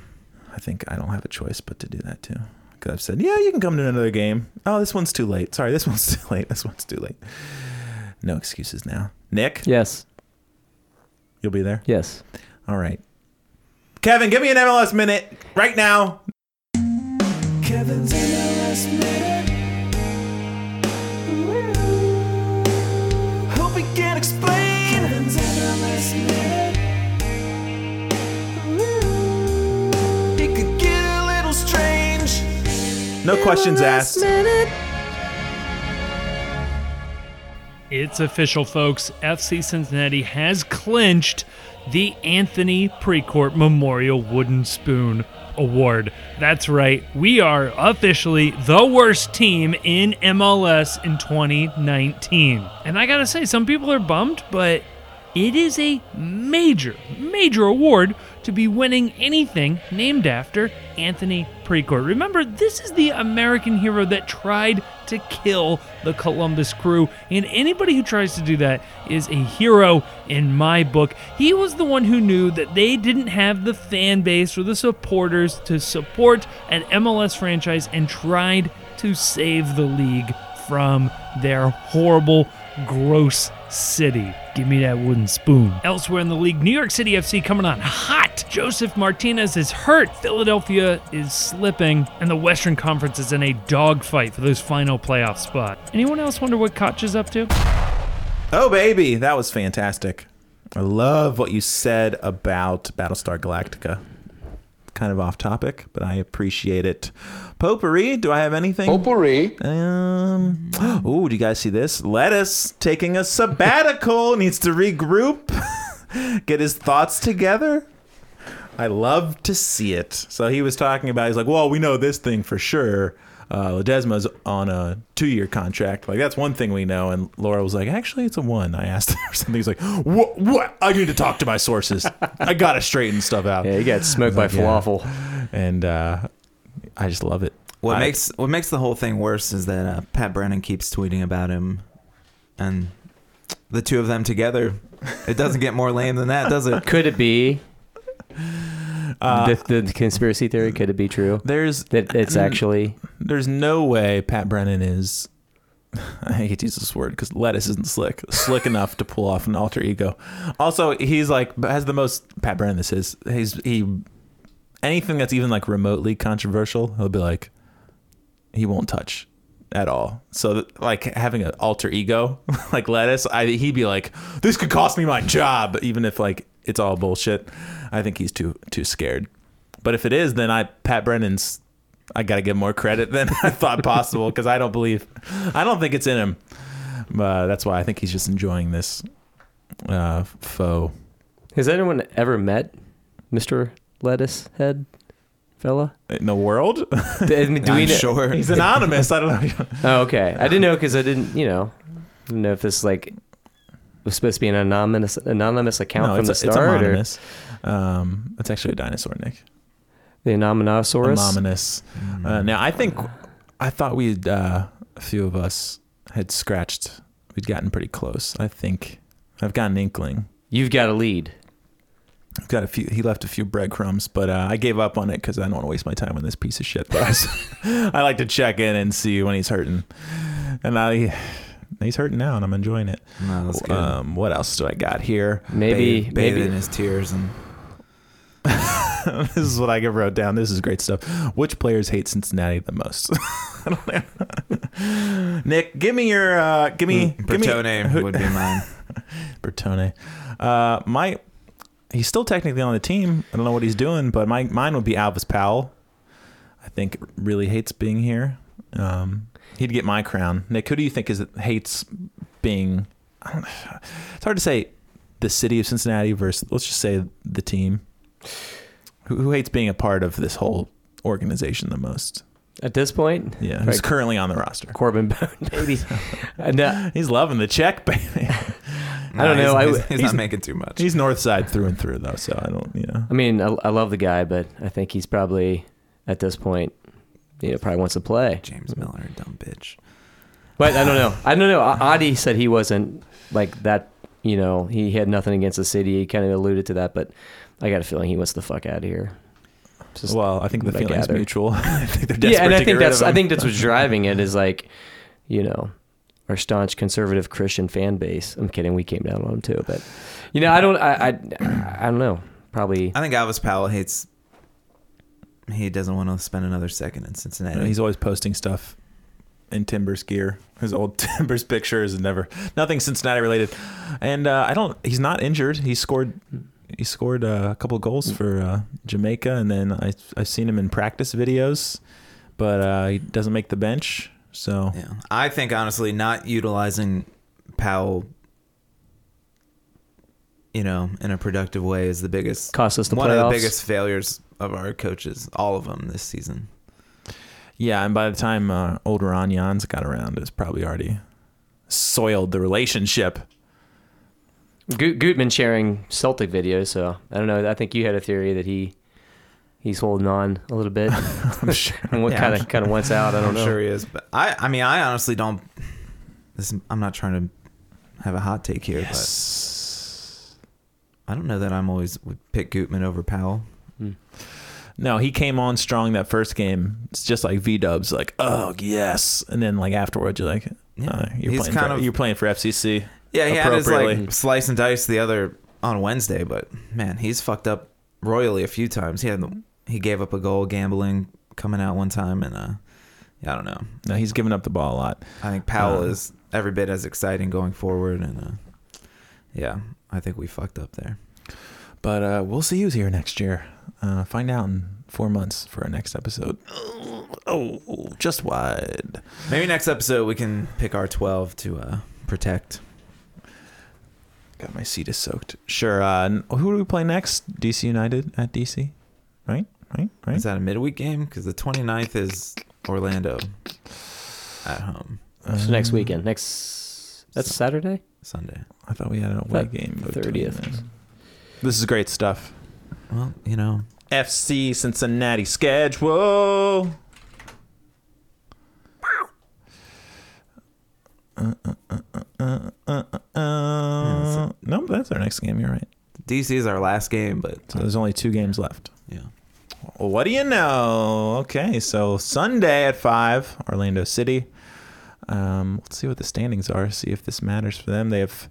I think I don't have a choice but to do that too. Because I've said, yeah, you can come to another game. Oh, this one's too late. Sorry, this [laughs] one's too late. This one's too late. No excuses now. Nick, Yes, you'll be there. yes. All right. Kevin, give me an MLS minute right now. Kevin's MLS minute. No questions asked. It's official, folks. FC Cincinnati has clinched the Anthony Precourt Memorial Wooden Spoon Award. That's right. We are officially the worst team in MLS in 2019. And I gotta say, some people are bummed, but it is a major, major award to be winning anything named after Anthony Precourt. Remember, this is the American hero that tried to kill the Columbus crew, and anybody who tries to do that is a hero in my book. He was the one who knew that they didn't have the fan base or the supporters to support an MLS franchise and tried to save the league from their horrible, gross city. Give me that wooden spoon. Elsewhere in the league, New York City FC coming on hot. Josef Martinez is hurt. Philadelphia is slipping, and the Western Conference is in a dogfight for those final playoff spots. Anyone else wonder what Koch is up to? Oh, baby, that was fantastic. I love what you said about Battlestar Galactica. Kind of off topic, but I appreciate it. Potpourri, do I have anything? Potpourri. Um, [gasps] ooh, do you guys see this? Lettuce taking a sabbatical, [laughs] needs to regroup, [laughs] get his thoughts together. I love to see it. So he was talking about, he's like, well, we know this thing for sure. Uh, Ledesma's on a two-year contract. Like that's one thing we know. And Laura was like, actually, it's a one. I asked [laughs] her something. He's like, what? What? I need to talk to my sources. I gotta straighten stuff out. Yeah, you got smoked by Like, yeah. falafel. And uh, I just love it. What I- makes what makes the whole thing worse is that uh, Pat Brennan keeps tweeting about him, and the two of them together. It doesn't get more lame than that, does it? [laughs] Could it be Uh, the, the conspiracy theory? Could it be true there's that it's actually? [clears throat] there's no way Pat Brennan is. [laughs] I hate to use this word because lettuce isn't slick, slick enough to pull off an alter ego. Also, he's like has the most Pat Brennan. This is he's he anything that's even like remotely controversial. He'll be like he won't touch at all. So like having an alter ego [laughs] like lettuce, I he'd be like this could cost me my job, even if like it's all bullshit. I think he's too too scared. But if it is, then I Pat Brennan's I got to give more credit than [laughs] I thought possible because I don't believe, I don't think it's in him. Uh, that's why I think he's just enjoying this uh, foe. Has anyone ever met Mr. Lettuce Head fella? In the world, [laughs] Do, I mean, do we I'm know? sure. he's anonymous. I don't know. [laughs] Oh, okay. I didn't know because I didn't, you know, didn't know if this like was supposed to be an anonymous anonymous account no, from it's, the it's start, or anonymous. Um, it's actually a dinosaur, Nick. the Anominosaurus. Anonymous. Uh, now, I think, I thought we'd, uh, a few of us had scratched, we'd gotten pretty close. I think I've got an inkling. You've got a lead. Got a few. He left a few breadcrumbs, but uh, I gave up on it because I don't want to waste my time on this piece of shit. But [laughs] I like to check in and see when he's hurting, and I he's hurting now, and I'm enjoying it. No. Um, what else do I got here? Maybe, bathe, maybe in his tears and [laughs] this is what I wrote down. This is great stuff. Which players hate Cincinnati the most? [laughs] I don't know. Nick, give me your uh, give me give me Bertone who- would be mine. Bertone. Uh, my he's still technically on the team. I don't know what he's doing, but my mine would be Alvas Powell. I think really hates being here. Um, he'd get my crown. Nick, who do you think is hates being? I don't, it's hard to say the city of Cincinnati versus let's just say the team. Who, who hates being a part of this whole organization the most? at this point, Yeah, who's currently on the roster. Corben Bone, [laughs] maybe. [laughs] And, uh, He's loving the check, baby. [laughs] I don't know, He's, I he's, he's he's- not making too much. He's north side through and through, though. So I don't, you know. I mean, I, I love the guy, but I think he's probably at this point, you know, probably wants to play. James Miller, dumb bitch. But I don't know. I don't know. A- Adi said he wasn't like that. You know, he had nothing against the city. He kind of alluded to that, but I got a feeling he wants the fuck out of here. Just- Well, I think the what I feeling's mutual. [laughs] I think they're desperate yeah, and I to think that's I think that's what's driving it is like, you know, our staunch conservative Christian fan base. I'm kidding. We came down on him too, but you know, I don't. I I, I don't know. Probably. I think Alvas Powell hates. He doesn't want to spend another second in Cincinnati. he's always posting stuff in Timbers gear. His old [laughs] Timbers pictures and never nothing Cincinnati related. And uh, I don't. He's not injured. He scored. He scored uh, a couple goals for uh, Jamaica, and then I I've seen him in practice videos. but uh, he doesn't make the bench. So Yeah, I think honestly, not utilizing Powell, you know, in a productive way is the biggest Cost us the one of the biggest failures of our coaches, all of them this season. yeah, and by the time uh, old Ron Jans got around, it's probably already soiled the relationship. Go- Gutman sharing Celtic videos, so I don't know. I think you had a theory that he he's holding on a little bit. [laughs] [laughs] I'm sure. and what Yeah, kind of kind of wants out. I don't I'm know. sure he is, but I, I mean, I honestly don't. This, I'm not trying to have a hot take here, Yes. but I don't know that I'm always would pick Gutman over Powell. No, he came on strong that first game. It's just like V Dubs, like oh yes, and then like afterwards you're like, Yeah. uh, you're He's playing kind for, of- you're playing for FCC. Yeah, he had his Appropriately. like slice and dice the other on Wednesday, but man, he's fucked up royally a few times. He had he gave up a goal gambling coming out one time, and uh, yeah, I don't know. No, he's giving up the ball a lot. I think Powell Uh, is every bit as exciting going forward, and uh, yeah, I think we fucked up there. But uh, we'll see who's here next year. Uh, find out in four months for our next episode. Oh, just wide. Maybe next episode we can pick our twelve to uh, protect. Got my seat is soaked. Sure. Uh, who do we play next? DC United at DC, right? Right? Right? Is that a midweek game? Because the 29th is Orlando at home So next weekend, next that's Saturday. Sunday. I thought we had an away Thought game. between 30th. them. This is great stuff. Well, you know, FC Cincinnati schedule. Uh, uh, uh, uh, uh, uh, uh. No, that's our next game. You're right. DC is our last game, but So there's only two games left. What do you know? Okay, so Sunday at five, Orlando City. Um, let's see what the standings are. See if this matters for them. They have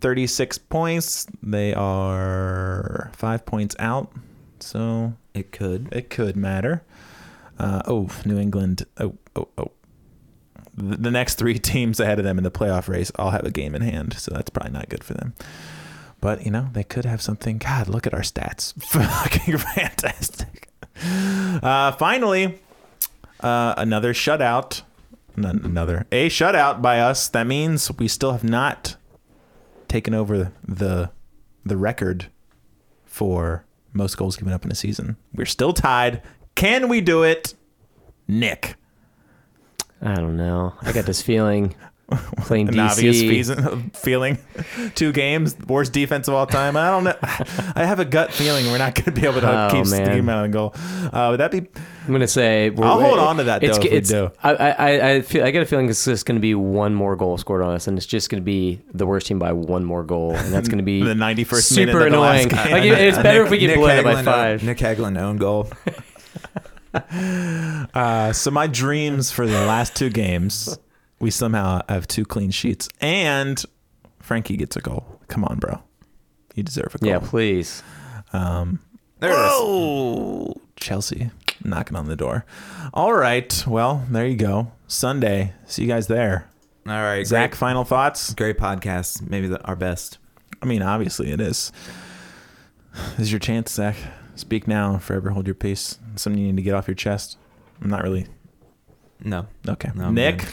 36 points. They are five points out, so It could. it could matter. Uh, oh, New England. Oh, oh, oh. The, the next three [laughs] teams ahead of them in the playoff race all have a game in hand, so that's probably not good for them. But you know, they could have something. God, look at our stats. [laughs] Fucking fantastic. Uh, finally, uh, another shutout. N- another a shutout by us. That means we still have not taken over the the record for most goals given up in a season. We're still tied. Can we do it? Nick. I don't know. I got this feeling [laughs] playing An DC. obvious feeling. Two games, worst defense of all time. I don't know. [laughs] I have a gut feeling we're not going to be able to Oh, keep man. steam out of the goal. Uh, would that be? I'm gonna say we're- I'll hold on to that, though, if we it's, do. I, I, I feel I get a feeling it's just gonna be one more goal scored on us, and it's just gonna be the worst team by one more goal, and that's gonna be [laughs] The 91st minute super the last annoying. Like it's better if we Nick get blown out by five. Nick Hagglund own goal. Uh, so my dreams for the last two games, we somehow have two clean sheets, and Frankie gets a goal. Come on, bro. You deserve a goal. Yeah, please. Um, There it is. Chelsea knocking on the door. All right. Well, there you go. Sunday. See you guys there. All right, Zach, Great, final thoughts? great podcast. Maybe the, our best. I mean, obviously it is. This is your chance, Zach. Speak now, forever hold your peace. Something you need to get off your chest. I'm not really. No. Okay. No, Nick? good.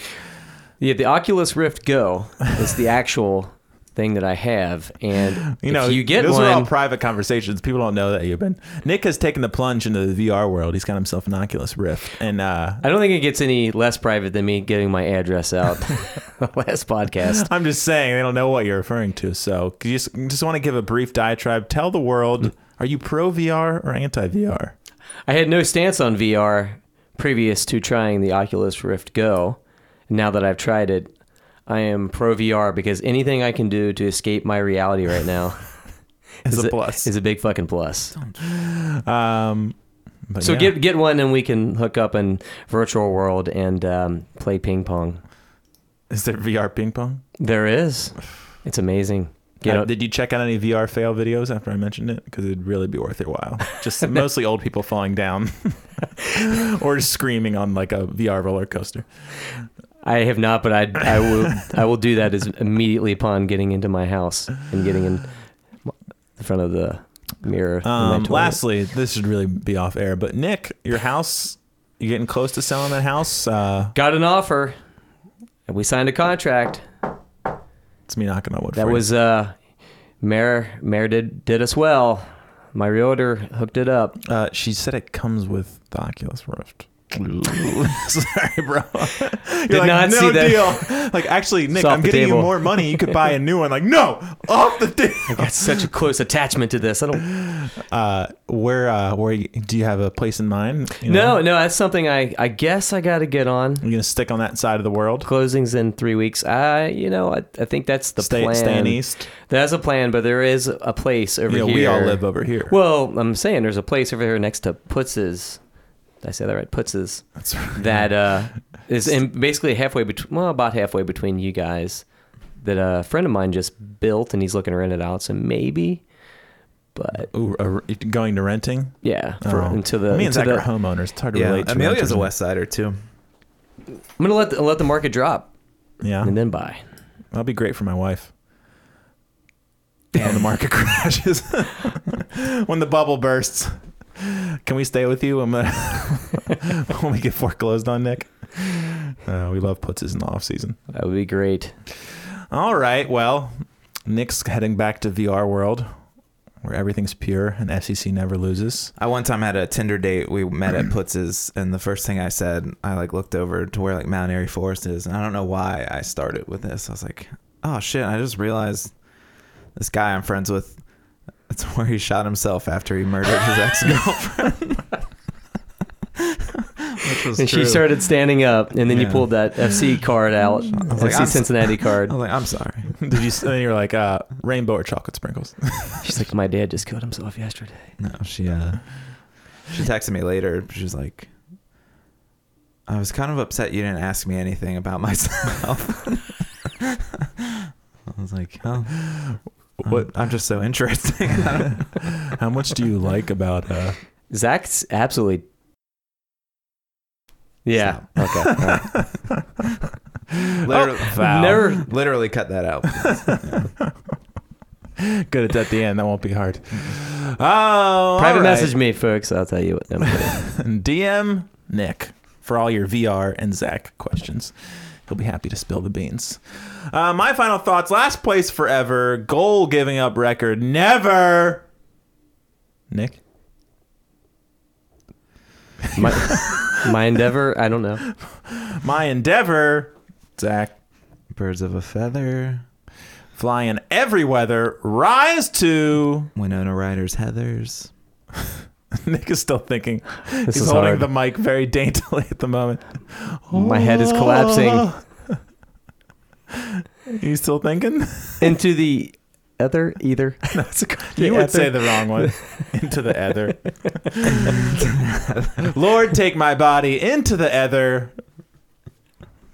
Yeah, the Oculus Rift Go is the actual thing that I have, and You know, you get those one, are all private conversations. People don't know that you've been. Nick has taken the plunge into the VR world. He's got himself an Oculus Rift, and uh, I don't think it gets any less private than me giving my address out [laughs] [laughs] last podcast. I'm just saying they don't know what you're referring to. So you just, just want to give a brief diatribe. Tell the world: Are you pro VR or anti VR? I had no stance on VR previous to trying the Oculus Rift Go. Now that I've tried it, I am pro VR because anything I can do to escape my reality right now [laughs] Is is a plus. Is a big fucking plus. Um, but So yeah. get get one, and we can hook up in virtual world and um, play ping pong. is there VR ping pong? There is. [sighs] It's amazing. Get Uh, did you check out any VR fail videos after I mentioned it? Because it'd really be worth your while. Just [laughs] mostly old people falling down [laughs] or just screaming on like a VR roller coaster. I have not, but I I will [laughs] I will do that as immediately upon getting into my house and getting in the front of the mirror. Um, lastly, this should really be off air, but Nick, your house You getting close to selling that house? Uh, Got an offer, and we signed a contract. it's me knocking on wood. That for you. was uh, Mayor. Mayor did did us well. My realtor hooked it up. Uh, she said it comes with the Oculus Rift. [laughs] Sorry, bro. You're Did like, not no see that. deal. Like, actually, Nick, off I'm the getting you table. more money. You could buy a new one. Like, no, off the deal. Got such a close attachment to this. I don't. Uh, where, uh, where you, do you have a place in mind? You know? No, no, that's something I I guess I got to get on. You're gonna stick on that side of the world. Closings in three weeks. I, you know, I, I think that's the Stay, plan. staying east. That's a plan, but there is a place over You know, here. we all live over here. Well, I'm saying there's a place over here next to Putz's. Did I say that right? Putz's. That's right. That uh, [laughs] is in basically halfway between, well, about halfway between you guys. That a friend of mine just built, and he's looking to rent it out. So maybe, but Ooh, uh, going to renting. yeah, for, Oh. into the Me and into Zach the, are homeowners. It's hard to Yeah, relate. to Amelia's renters. a West Sider too. I'm gonna let the, let the market drop Yeah, and then buy. that'll be great for my wife. when the market [laughs] crashes, [laughs] when the bubble bursts. Can we stay with you when, the, when we get foreclosed on, Nick? Uh, we love putzes in the off season. That would be great. All right. Well, Nick's heading back to VR world, where everything's pure and FCC never loses. I one time had a Tinder date. We met at Putz's, and the first thing I said, I like looked over to where like Mount Airy Forest is, and I don't know why I started with this. I was like, oh shit! I just realized this guy I'm friends with. That's where he shot himself after he murdered his ex girlfriend. [laughs] And true. she started standing up, and then you pulled that FC card out, was FC like, I'm s- Cincinnati I card. was like, I'm sorry. Did you? And then you're like, uh, rainbow or chocolate sprinkles? [laughs] She's like, my dad just killed himself yesterday. No, she uh she texted me later. She was like I was kind of upset you didn't ask me anything about [laughs] myself. I was like, oh, What? I'm just so interesting. [laughs] How much do you like about? Uh, Zach's absolutely. Yeah. Okay. all right. [laughs] literally, Val. Never. literally cut that out. [laughs] Good. It's at the end. That won't be hard. Oh, Private right. message me, folks. I'll tell you what. I'm kidding. DM Nick for all your VR and Zach questions. He'll be happy to spill the beans. Uh, my final thoughts: last place forever, goal giving up record, never. Nick, my, my endeavor. I don't know. my endeavor, Zach, Birds of a feather. flying every weather, rise to. Winona Ryder's Heathers. [laughs] [laughs] Nick is still thinking. This He's holding hard. the mic very [laughs] daintily at the moment. My head is collapsing [laughs] You still thinking? into the ether, either. That's a, you would say the wrong one. into the ether. Lord, take my body into the ether.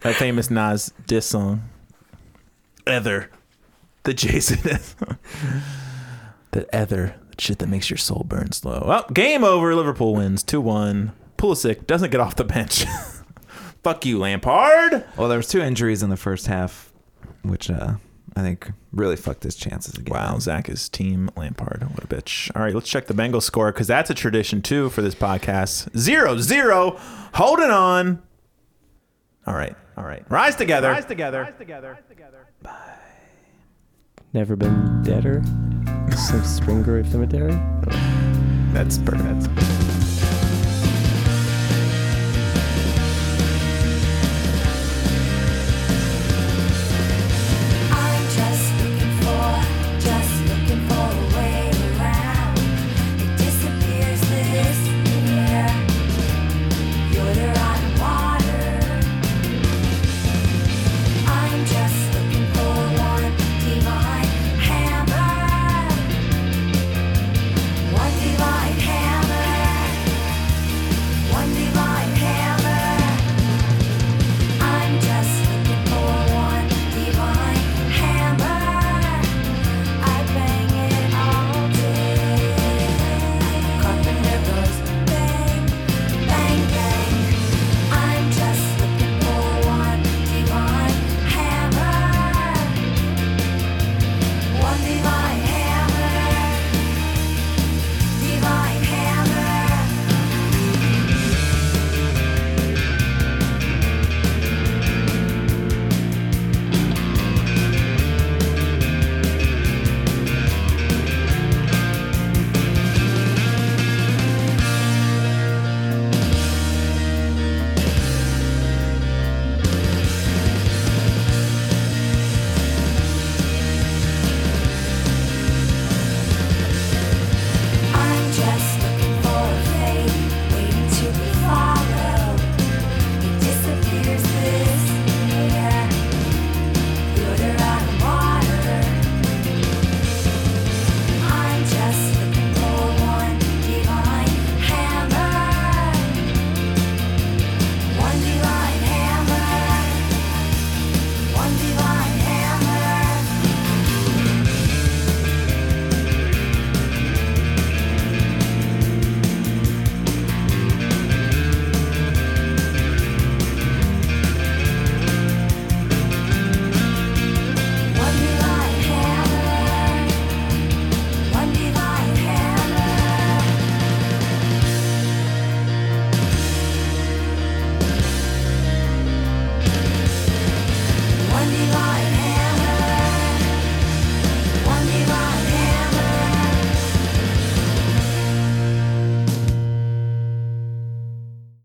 That famous Nas diss song. Ether. The Jason. the ether. The shit that makes your soul burn slow. Well, game over. Liverpool wins 2 1. Pulisic doesn't get off the bench. [laughs] Fuck you, Lampard. Well, there was two injuries in the first half, which uh, I think really fucked his chances again. Wow, Zach is team Lampard. What a bitch. All right, let's check the Bengals score because that's a tradition too for this podcast. Zero, zero, holding on. All right, all right. Rise together. Rise together. Rise together. Never been deader since Spring Grove Cemetery. That's perfect.